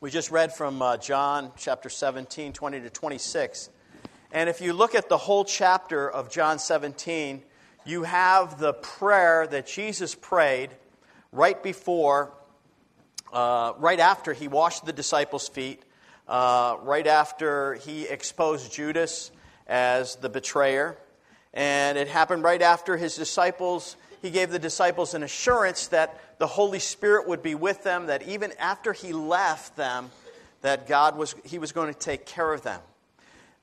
We just read from uh, John chapter 17, 20 to 26. And if you look at the whole chapter of John 17, you have the prayer that Jesus prayed right before, uh, right after he washed the disciples' feet, uh, right after he exposed Judas as the betrayer. And it happened right after his disciples, he gave the disciples an assurance that the Holy Spirit would be with them, that even after he left them, that God was, he was going to take care of them.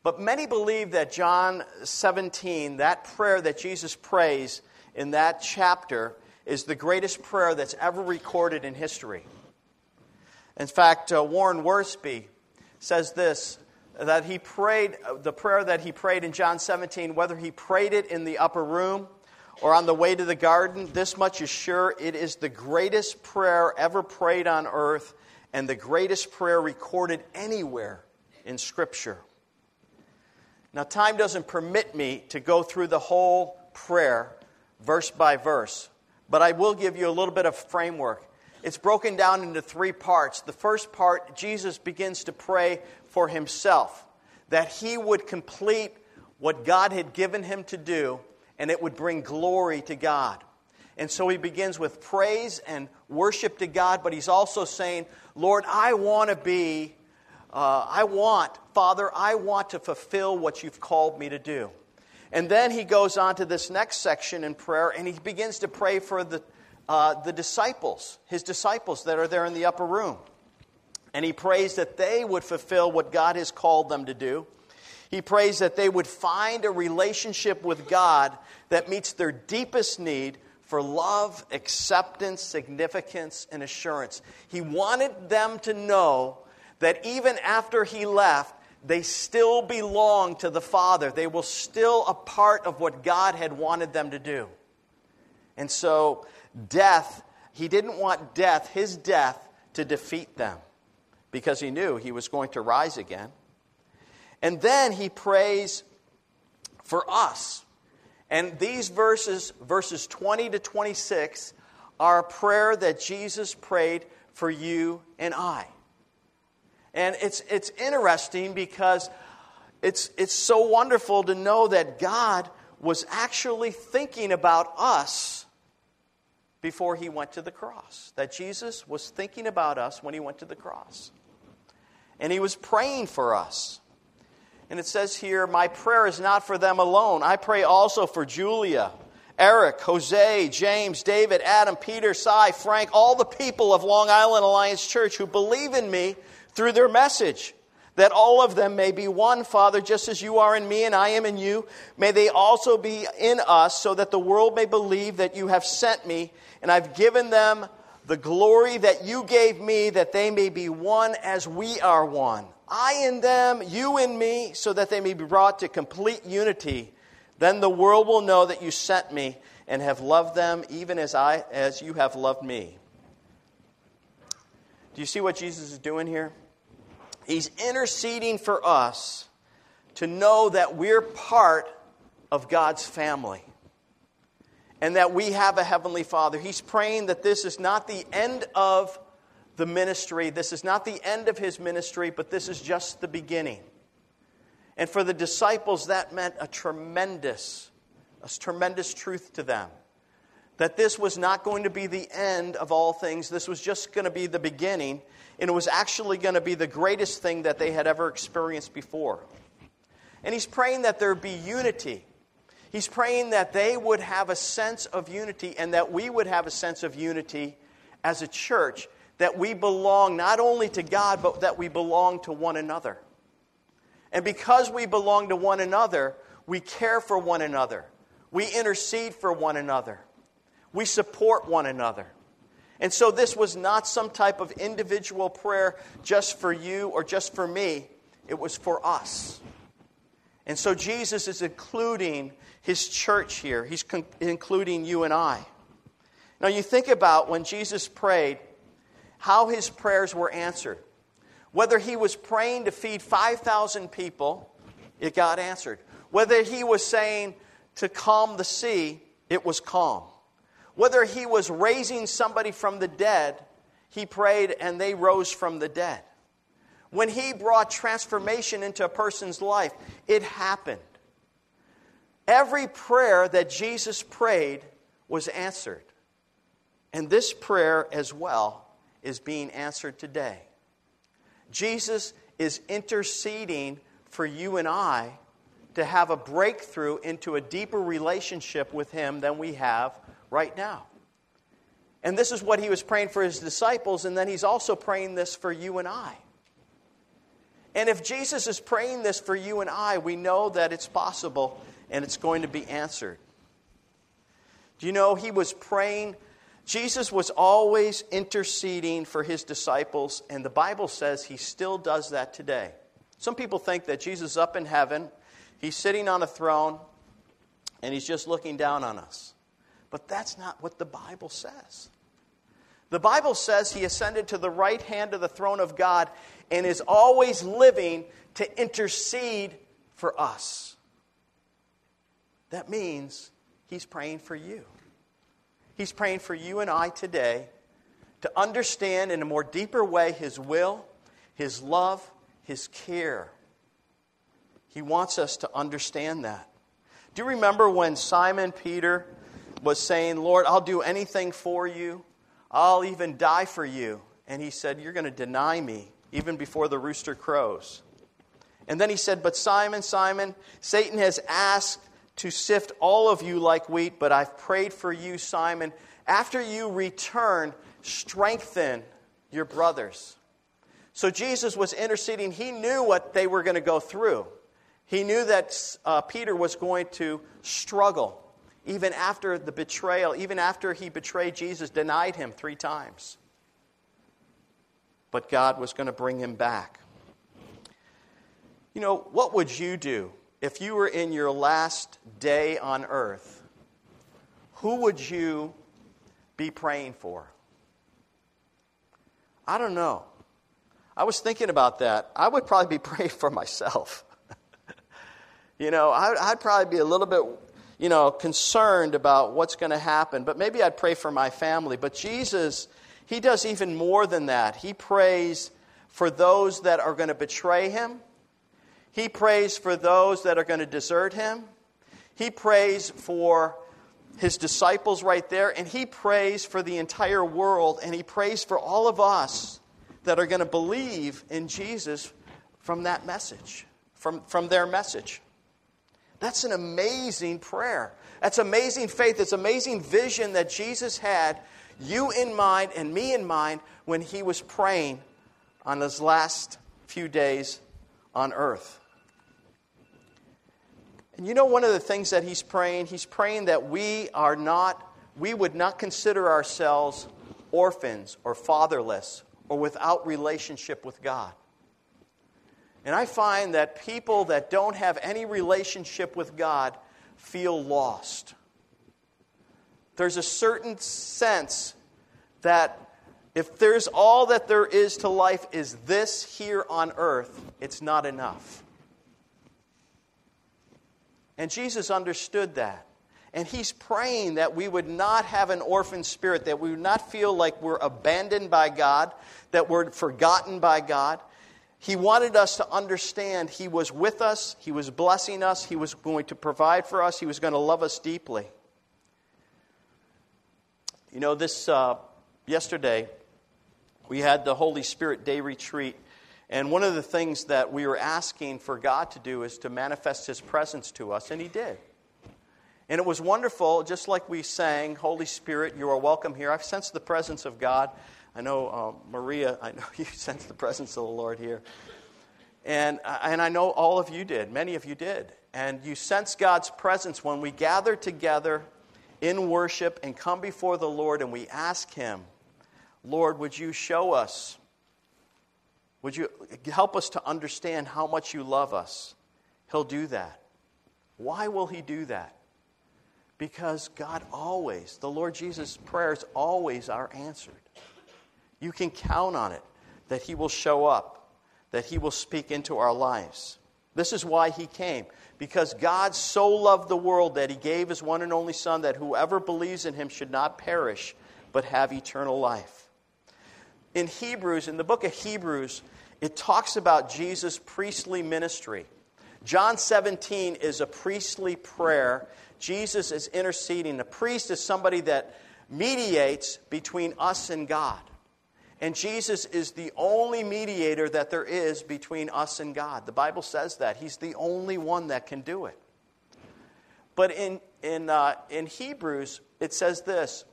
But many believe that John 17, that prayer that Jesus prays in that chapter, is the greatest prayer that's ever recorded in history. In fact, uh, Warren Wiersbe says this that he prayed, the prayer that he prayed in John 17, whether he prayed it in the upper room or on the way to the garden, this much is sure it is the greatest prayer ever prayed on earth and the greatest prayer recorded anywhere in Scripture. Now, time doesn't permit me to go through the whole prayer verse by verse, but I will give you a little bit of framework. It's broken down into three parts. The first part, Jesus begins to pray for himself, that he would complete what God had given him to do, and it would bring glory to God. And so he begins with praise and worship to God, but he's also saying, Lord, I want to be, uh, I want, Father, I want to fulfill what you've called me to do. And then he goes on to this next section in prayer, and he begins to pray for the, uh, the disciples, his disciples that are there in the upper room. And he prays that they would fulfill what God has called them to do. He prays that they would find a relationship with God that meets their deepest need for love, acceptance, significance, and assurance. He wanted them to know that even after he left, they still belong to the Father. They were still a part of what God had wanted them to do. And so, death, he didn't want death, his death, to defeat them because he knew he was going to rise again. And then he prays for us. And these verses, verses 20 to 26, are a prayer that Jesus prayed for you and I. And it's, it's interesting because it's, it's so wonderful to know that God was actually thinking about us before he went to the cross. That Jesus was thinking about us when he went to the cross and he was praying for us. And it says here, My prayer is not for them alone. I pray also for Julia, Eric, Jose, James, David, Adam, Peter, Cy, Frank, all the people of Long Island Alliance Church who believe in me through their message. That all of them may be one, Father, just as you are in me and I am in you. May they also be in us, so that the world may believe that you have sent me, and I've given them the glory that you gave me, that they may be one as we are one. I in them, you in me, so that they may be brought to complete unity. Then the world will know that you sent me and have loved them even as, I, as you have loved me. Do you see what Jesus is doing here? He's interceding for us to know that we're part of God's family and that we have a Heavenly Father. He's praying that this is not the end of the ministry, this is not the end of His ministry, but this is just the beginning. And for the disciples, that meant a tremendous, a tremendous truth to them. That this was not going to be the end of all things. This was just going to be the beginning. And it was actually going to be the greatest thing that they had ever experienced before. And he's praying that there be unity He's praying that they would have a sense of unity and that we would have a sense of unity as a church, that we belong not only to God, but that we belong to one another. And because we belong to one another, we care for one another, we intercede for one another, we support one another. And so this was not some type of individual prayer just for you or just for me, it was for us. And so Jesus is including his church here. He's con- including you and I. Now, you think about when Jesus prayed, how his prayers were answered. Whether he was praying to feed 5,000 people, it got answered. Whether he was saying to calm the sea, it was calm. Whether he was raising somebody from the dead, he prayed and they rose from the dead. when He brought transformation into a person's life, it happened. Every prayer that Jesus prayed was answered. And this prayer as well is being answered today. Jesus is interceding for you and I to have a breakthrough into a deeper relationship with Him than we have right now. And this is what He was praying for His disciples, and then He's also praying this for you and I. And if Jesus is praying this for you and I, we know that it's possible and it's going to be answered. Do you know He was praying? Jesus was always interceding for His disciples, and the Bible says He still does that today. Some people think that Jesus is up in heaven He's sitting on a throne and he's just looking down on us. But that's not what the Bible says. The Bible says he ascended to the right hand of the throne of God and is always living to intercede for us. That means he's praying for you. He's praying for you and I today to understand in a more deeper way his will, his love, his care he wants us to understand that. Do you remember when Simon Peter was saying, Lord, I'll do anything for you, I'll even die for you? And he said, You're going to deny me even before the rooster crows. And then he said, But Simon, Simon, Satan has asked to sift all of you like wheat, but I've prayed for you, Simon. After you return, strengthen your brothers. So Jesus was interceding. He knew what they were going to go through. He knew that uh, Peter was going to struggle even after the betrayal, even after he betrayed Jesus, denied him three times. But God was going to bring him back. You know, what would you do if you were in your last day on earth? Who would you be praying for? I don't know. I was thinking about that. I would probably be praying for myself. You know, I'd probably be a little bit, you know, concerned about what's going to happen, but maybe I'd pray for my family. But Jesus, he does even more than that. He prays for those that are going to betray him. He prays for those that are going to desert him. He prays for his disciples right there, and he prays for the entire world, and he prays for all of us that are going to believe in Jesus from that message, from, from their message. That's an amazing prayer. That's amazing faith. It's amazing vision that Jesus had, you in mind and me in mind, when he was praying on his last few days on earth. And you know, one of the things that he's praying, he's praying that we are not, we would not consider ourselves orphans or fatherless or without relationship with God. And I find that people that don't have any relationship with God feel lost. There's a certain sense that if there's all that there is to life is this here on earth, it's not enough. And Jesus understood that. And he's praying that we would not have an orphan spirit, that we would not feel like we're abandoned by God, that we're forgotten by God, he wanted us to understand He was with us, He was blessing us, He was going to provide for us, He was going to love us deeply. You know, this uh, yesterday, we had the Holy Spirit Day retreat. And one of the things that we were asking for God to do is to manifest His presence to us, and He did. And it was wonderful, just like we sang, Holy Spirit, you are welcome here. I've sensed the presence of God I know, uh, Maria, I know you sensed the presence of the Lord here. And, uh, and I know all of you did, many of you did. And you sense God's presence when we gather together in worship and come before the Lord and we ask Him, Lord, would you show us? Would you help us to understand how much you love us? He'll do that. Why will He do that? Because God always, the Lord Jesus' prayers always are answered. You can count on it that He will show up, that He will speak into our lives. This is why He came. Because God so loved the world that He gave His one and only Son, that whoever believes in Him should not perish, but have eternal life. in Hebrews, in the book of Hebrews, it talks about Jesus' priestly ministry. John 17 is a priestly prayer. Jesus is interceding. A priest is somebody that mediates between us and God. And Jesus is the only mediator that there is between us and God. The Bible says that. He's the only one that can do it. But in, in, uh, in Hebrews, it says this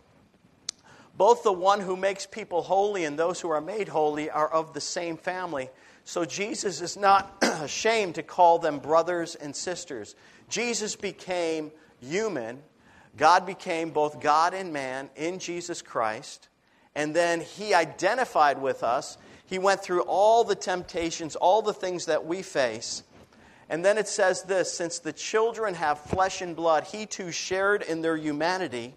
Both the one who makes people holy and those who are made holy are of the same family. So Jesus is not ashamed to call them brothers and sisters. Jesus became human. God became both God and man in Jesus Christ. And then he identified with us. He went through all the temptations, all the things that we face. And then it says this since the children have flesh and blood, he too shared in their humanity,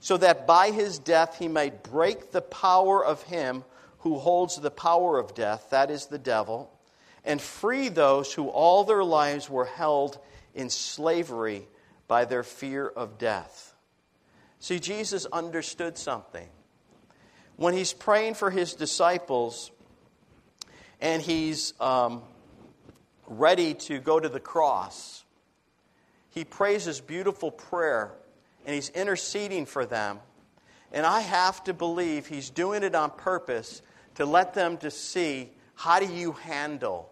so that by his death he might break the power of him who holds the power of death, that is the devil, and free those who all their lives were held in slavery by their fear of death. See, Jesus understood something when he's praying for his disciples and he's um, ready to go to the cross, he prays this beautiful prayer and he's interceding for them. And I have to believe he's doing it on purpose to let them to see how do you handle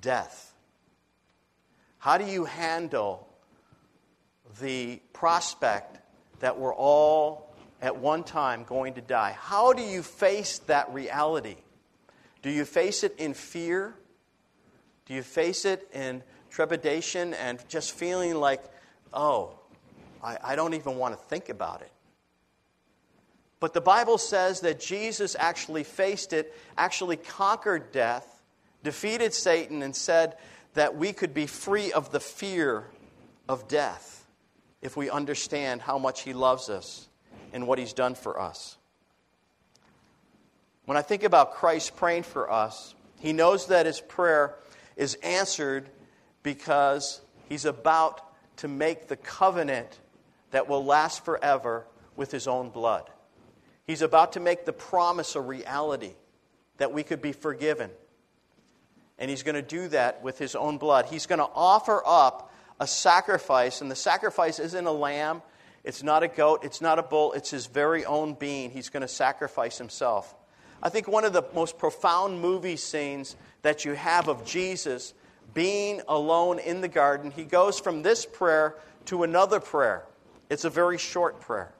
death? How do you handle the prospect that we're all at one time going to die. How do you face that reality? Do you face it in fear? Do you face it in trepidation and just feeling like, oh, I, I don't even want to think about it? But the Bible says that Jesus actually faced it, actually conquered death, defeated Satan, and said that we could be free of the fear of death if we understand how much He loves us and what He's done for us. When I think about Christ praying for us, He knows that His prayer is answered because He's about to make the covenant that will last forever with His own blood. He's about to make the promise a reality that we could be forgiven. And He's going to do that with His own blood. He's going to offer up a sacrifice, and the sacrifice isn't a lamb, it's not a goat, it's not a bull, it's his very own being. He's going to sacrifice himself. I think one of the most profound movie scenes that you have of Jesus being alone in the garden, he goes from this prayer to another prayer. It's a very short prayer.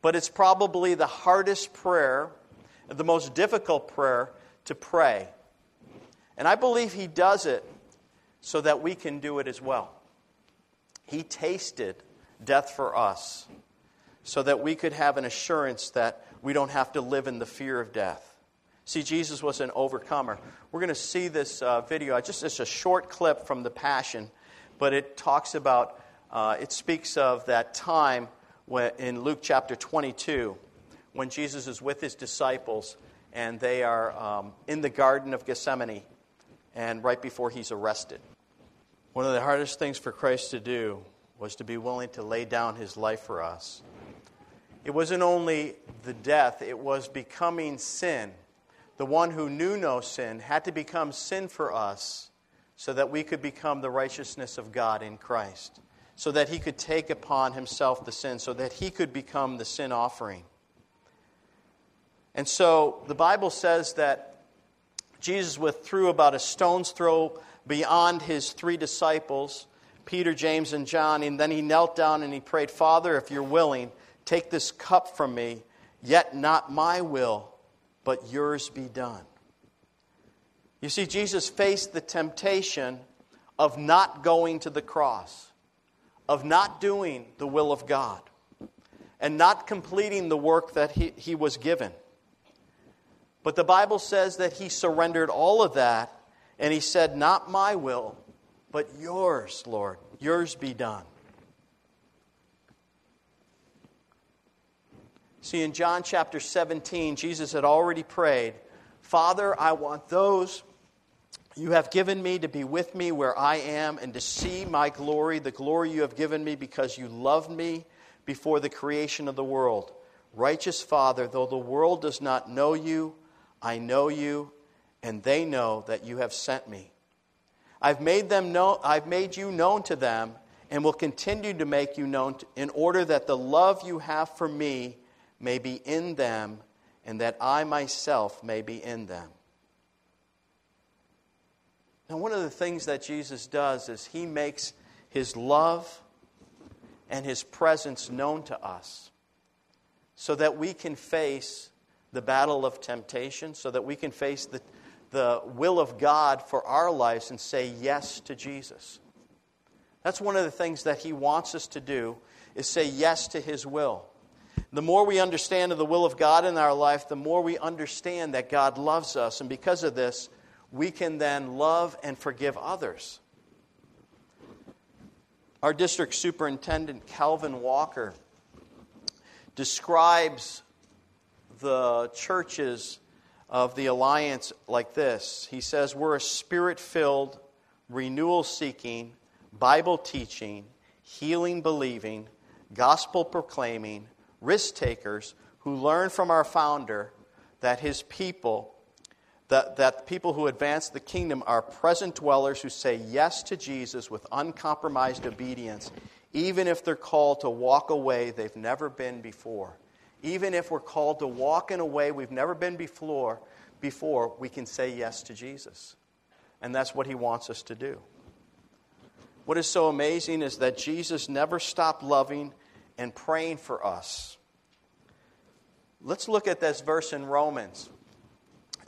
But it's probably the hardest prayer, the most difficult prayer to pray. And I believe he does it so that we can do it as well. He tasted death for us so that we could have an assurance that we don't have to live in the fear of death. See, Jesus was an overcomer. We're going to see this uh, video. Just it's a short clip from the Passion, but it talks about, uh, it speaks of that time when, in Luke chapter 22 when Jesus is with his disciples and they are um, in the Garden of Gethsemane and right before he's arrested. One of the hardest things for Christ to do was to be willing to lay down his life for us. It wasn't only the death, it was becoming sin. The one who knew no sin had to become sin for us so that we could become the righteousness of God in Christ, so that he could take upon himself the sin, so that he could become the sin offering. And so the Bible says that Jesus withdrew about a stone's throw beyond his three disciples Peter, James, and John. And then he knelt down and he prayed, Father, if you're willing, take this cup from me, yet not my will, but yours be done. You see, Jesus faced the temptation of not going to the cross, of not doing the will of God, and not completing the work that he, he was given. But the Bible says that he surrendered all of that and he said, Not my will, but yours, Lord, yours be done. See, in John chapter 17, Jesus had already prayed, Father, I want those you have given me to be with me where I am and to see my glory, the glory you have given me because you loved me before the creation of the world. Righteous Father, though the world does not know you, I know you, and they know that you have sent me. I've made, them know, I've made you known to them and will continue to make you known to, in order that the love you have for me may be in them and that I myself may be in them. Now, one of the things that Jesus does is he makes his love and his presence known to us so that we can face the battle of temptation, so that we can face the, the will of God for our lives and say yes to Jesus. That's one of the things that he wants us to do is say yes to his will. The more we understand of the will of God in our life, the more we understand that God loves us. And because of this, we can then love and forgive others. Our district superintendent, Calvin Walker, describes the churches of the Alliance like this He says, We're a spirit filled, renewal seeking, Bible teaching, healing believing, gospel proclaiming, risk takers who learn from our founder that his people that, that people who advance the kingdom are present dwellers who say yes to Jesus with uncompromised obedience, even if they're called to walk away they've never been before. Even if we're called to walk in a way we've never been before, before we can say yes to Jesus. And that's what he wants us to do. What is so amazing is that Jesus never stopped loving and praying for us. Let's look at this verse in Romans.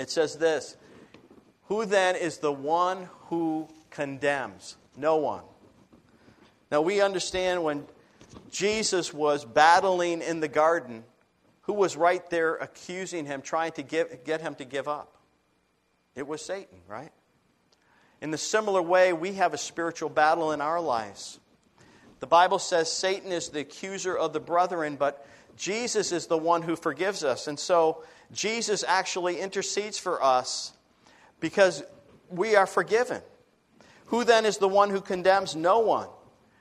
It says this Who then is the one who condemns? No one. Now we understand when Jesus was battling in the garden, who was right there accusing him, trying to give, get him to give up? It was Satan, right? In the similar way, we have a spiritual battle in our lives. The Bible says Satan is the accuser of the brethren, but Jesus is the one who forgives us. And so Jesus actually intercedes for us because we are forgiven. Who then is the one who condemns? No one.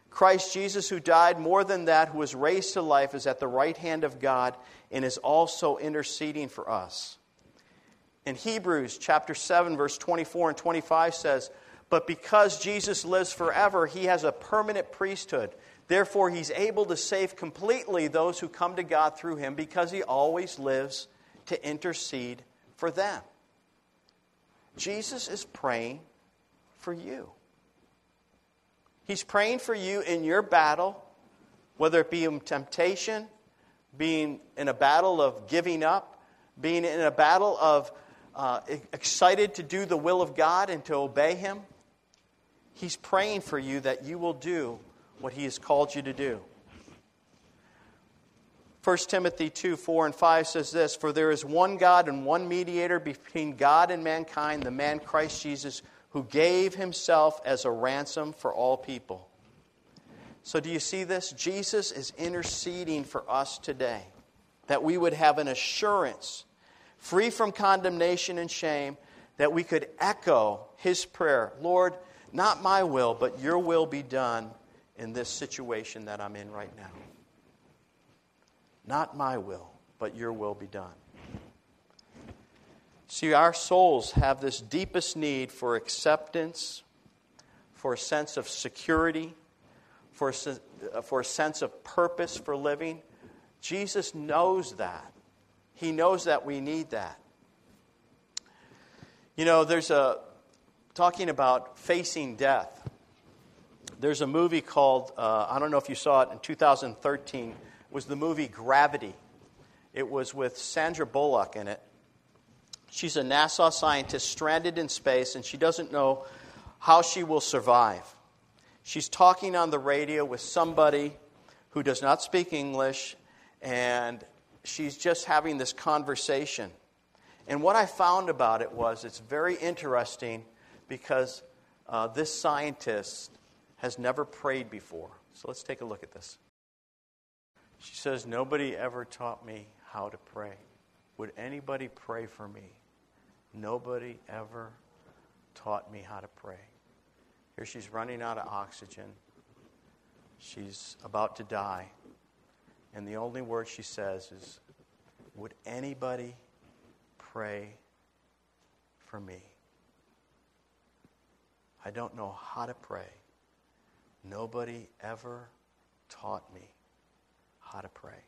Christ Jesus, who died more than that, who was raised to life, is at the right hand of God and is also interceding for us. In Hebrews chapter 7, verse 24 and 25 says, But because Jesus lives forever, he has a permanent priesthood. Therefore, he's able to save completely those who come to God through him because he always lives to intercede for them. Jesus is praying for you. He's praying for you in your battle, whether it be in temptation, being in a battle of giving up, being in a battle of uh, excited to do the will of God and to obey Him. He's praying for you that you will do what He has called you to do. 1 Timothy 2 4 and 5 says this For there is one God and one mediator between God and mankind, the man Christ Jesus, who gave himself as a ransom for all people. So, do you see this? Jesus is interceding for us today, that we would have an assurance, free from condemnation and shame, that we could echo his prayer Lord, not my will, but your will be done in this situation that I'm in right now. Not my will, but your will be done. See, our souls have this deepest need for acceptance, for a sense of security, for a, uh, for a sense of purpose for living. Jesus knows that. He knows that we need that. You know, there's a, talking about facing death, there's a movie called, uh, I don't know if you saw it in 2013 was the movie Gravity. It was with Sandra Bullock in it. She's a NASA scientist stranded in space, and she doesn't know how she will survive. She's talking on the radio with somebody who does not speak English, and she's just having this conversation. And what I found about it was it's very interesting because uh, this scientist has never prayed before. So let's take a look at this. She says, Nobody ever taught me how to pray. Would anybody pray for me? Nobody ever taught me how to pray. Here she's running out of oxygen. She's about to die. And the only word she says is, Would anybody pray for me? I don't know how to pray. Nobody ever taught me how to pray.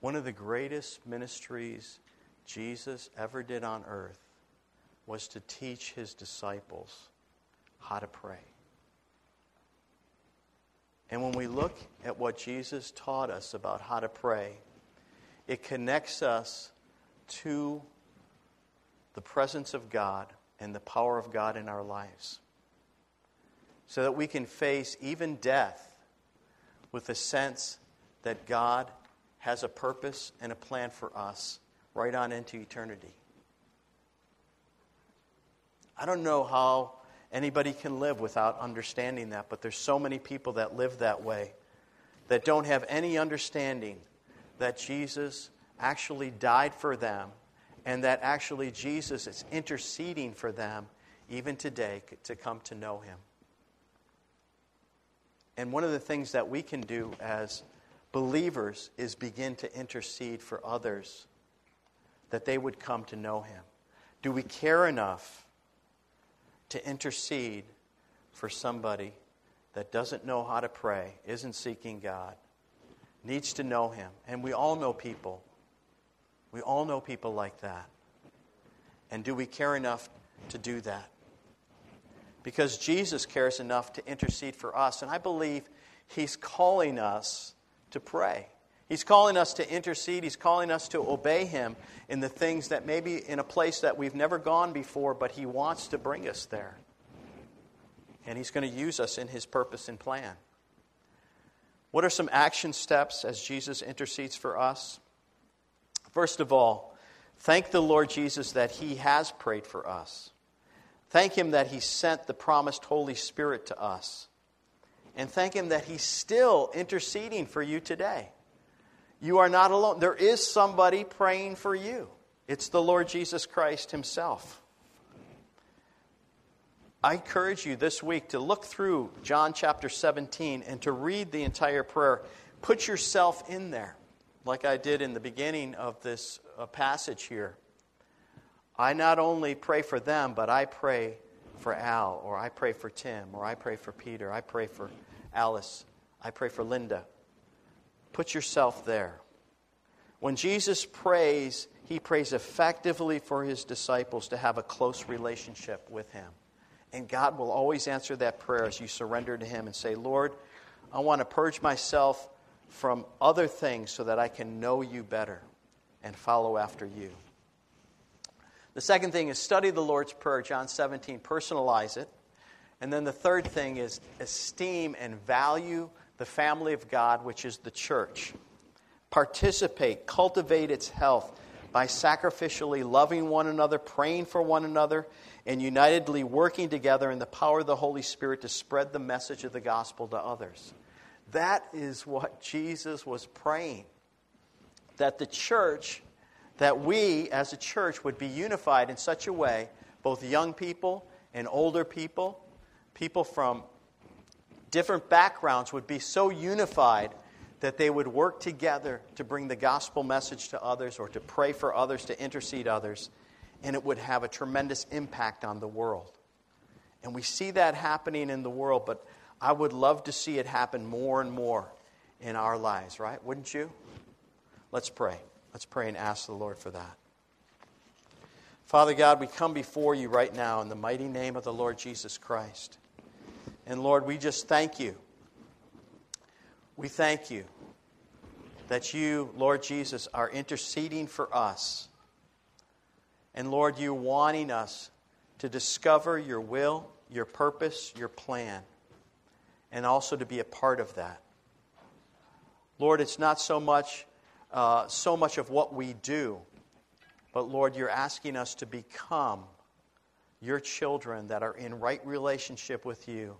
One of the greatest ministries Jesus ever did on earth was to teach his disciples how to pray. And when we look at what Jesus taught us about how to pray, it connects us to the presence of God and the power of God in our lives. So that we can face even death with a sense that God has a purpose and a plan for us right on into eternity. I don't know how anybody can live without understanding that, but there's so many people that live that way that don't have any understanding that Jesus actually died for them and that actually Jesus is interceding for them even today to come to know him. And one of the things that we can do as believers is begin to intercede for others that they would come to know him. Do we care enough to intercede for somebody that doesn't know how to pray, isn't seeking God, needs to know him? And we all know people. We all know people like that. And do we care enough to do that? Because Jesus cares enough to intercede for us. And I believe he's calling us to pray. He's calling us to intercede. He's calling us to obey Him in the things that maybe in a place that we've never gone before, but He wants to bring us there. And He's going to use us in His purpose and plan. What are some action steps as Jesus intercedes for us? First of all, thank the Lord Jesus that He has prayed for us. Thank Him that He sent the promised Holy Spirit to us. And thank Him that He's still interceding for you today. You are not alone. There is somebody praying for you. It's the Lord Jesus Christ Himself. I encourage you this week to look through John chapter 17 and to read the entire prayer. Put yourself in there, like I did in the beginning of this uh, passage here. I not only pray for them, but I pray for Al, or I pray for Tim, or I pray for Peter, I pray for Alice, I pray for Linda. Put yourself there. When Jesus prays, he prays effectively for his disciples to have a close relationship with him. And God will always answer that prayer as you surrender to him and say, Lord, I want to purge myself from other things so that I can know you better and follow after you. The second thing is study the Lord's Prayer, John 17, personalize it. And then the third thing is esteem and value the family of God, which is the church. Participate, cultivate its health by sacrificially loving one another, praying for one another, and unitedly working together in the power of the Holy Spirit to spread the message of the gospel to others. That is what Jesus was praying. That the church, that we as a church would be unified in such a way, both young people and older people, people from different backgrounds would be so unified that they would work together to bring the gospel message to others or to pray for others, to intercede others, and it would have a tremendous impact on the world. And we see that happening in the world, but I would love to see it happen more and more in our lives, right? Wouldn't you? Let's pray. Let's pray and ask the Lord for that. Father God, we come before you right now in the mighty name of the Lord Jesus Christ. And Lord, we just thank you. We thank you that you, Lord Jesus, are interceding for us. And Lord, you're wanting us to discover your will, your purpose, your plan, and also to be a part of that. Lord, it's not so much, uh, so much of what we do, but Lord, you're asking us to become your children that are in right relationship with you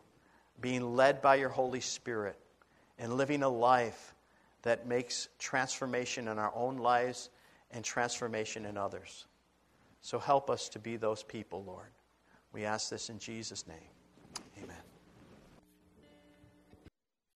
being led by your Holy Spirit, and living a life that makes transformation in our own lives and transformation in others. So help us to be those people, Lord. We ask this in Jesus' name. Amen.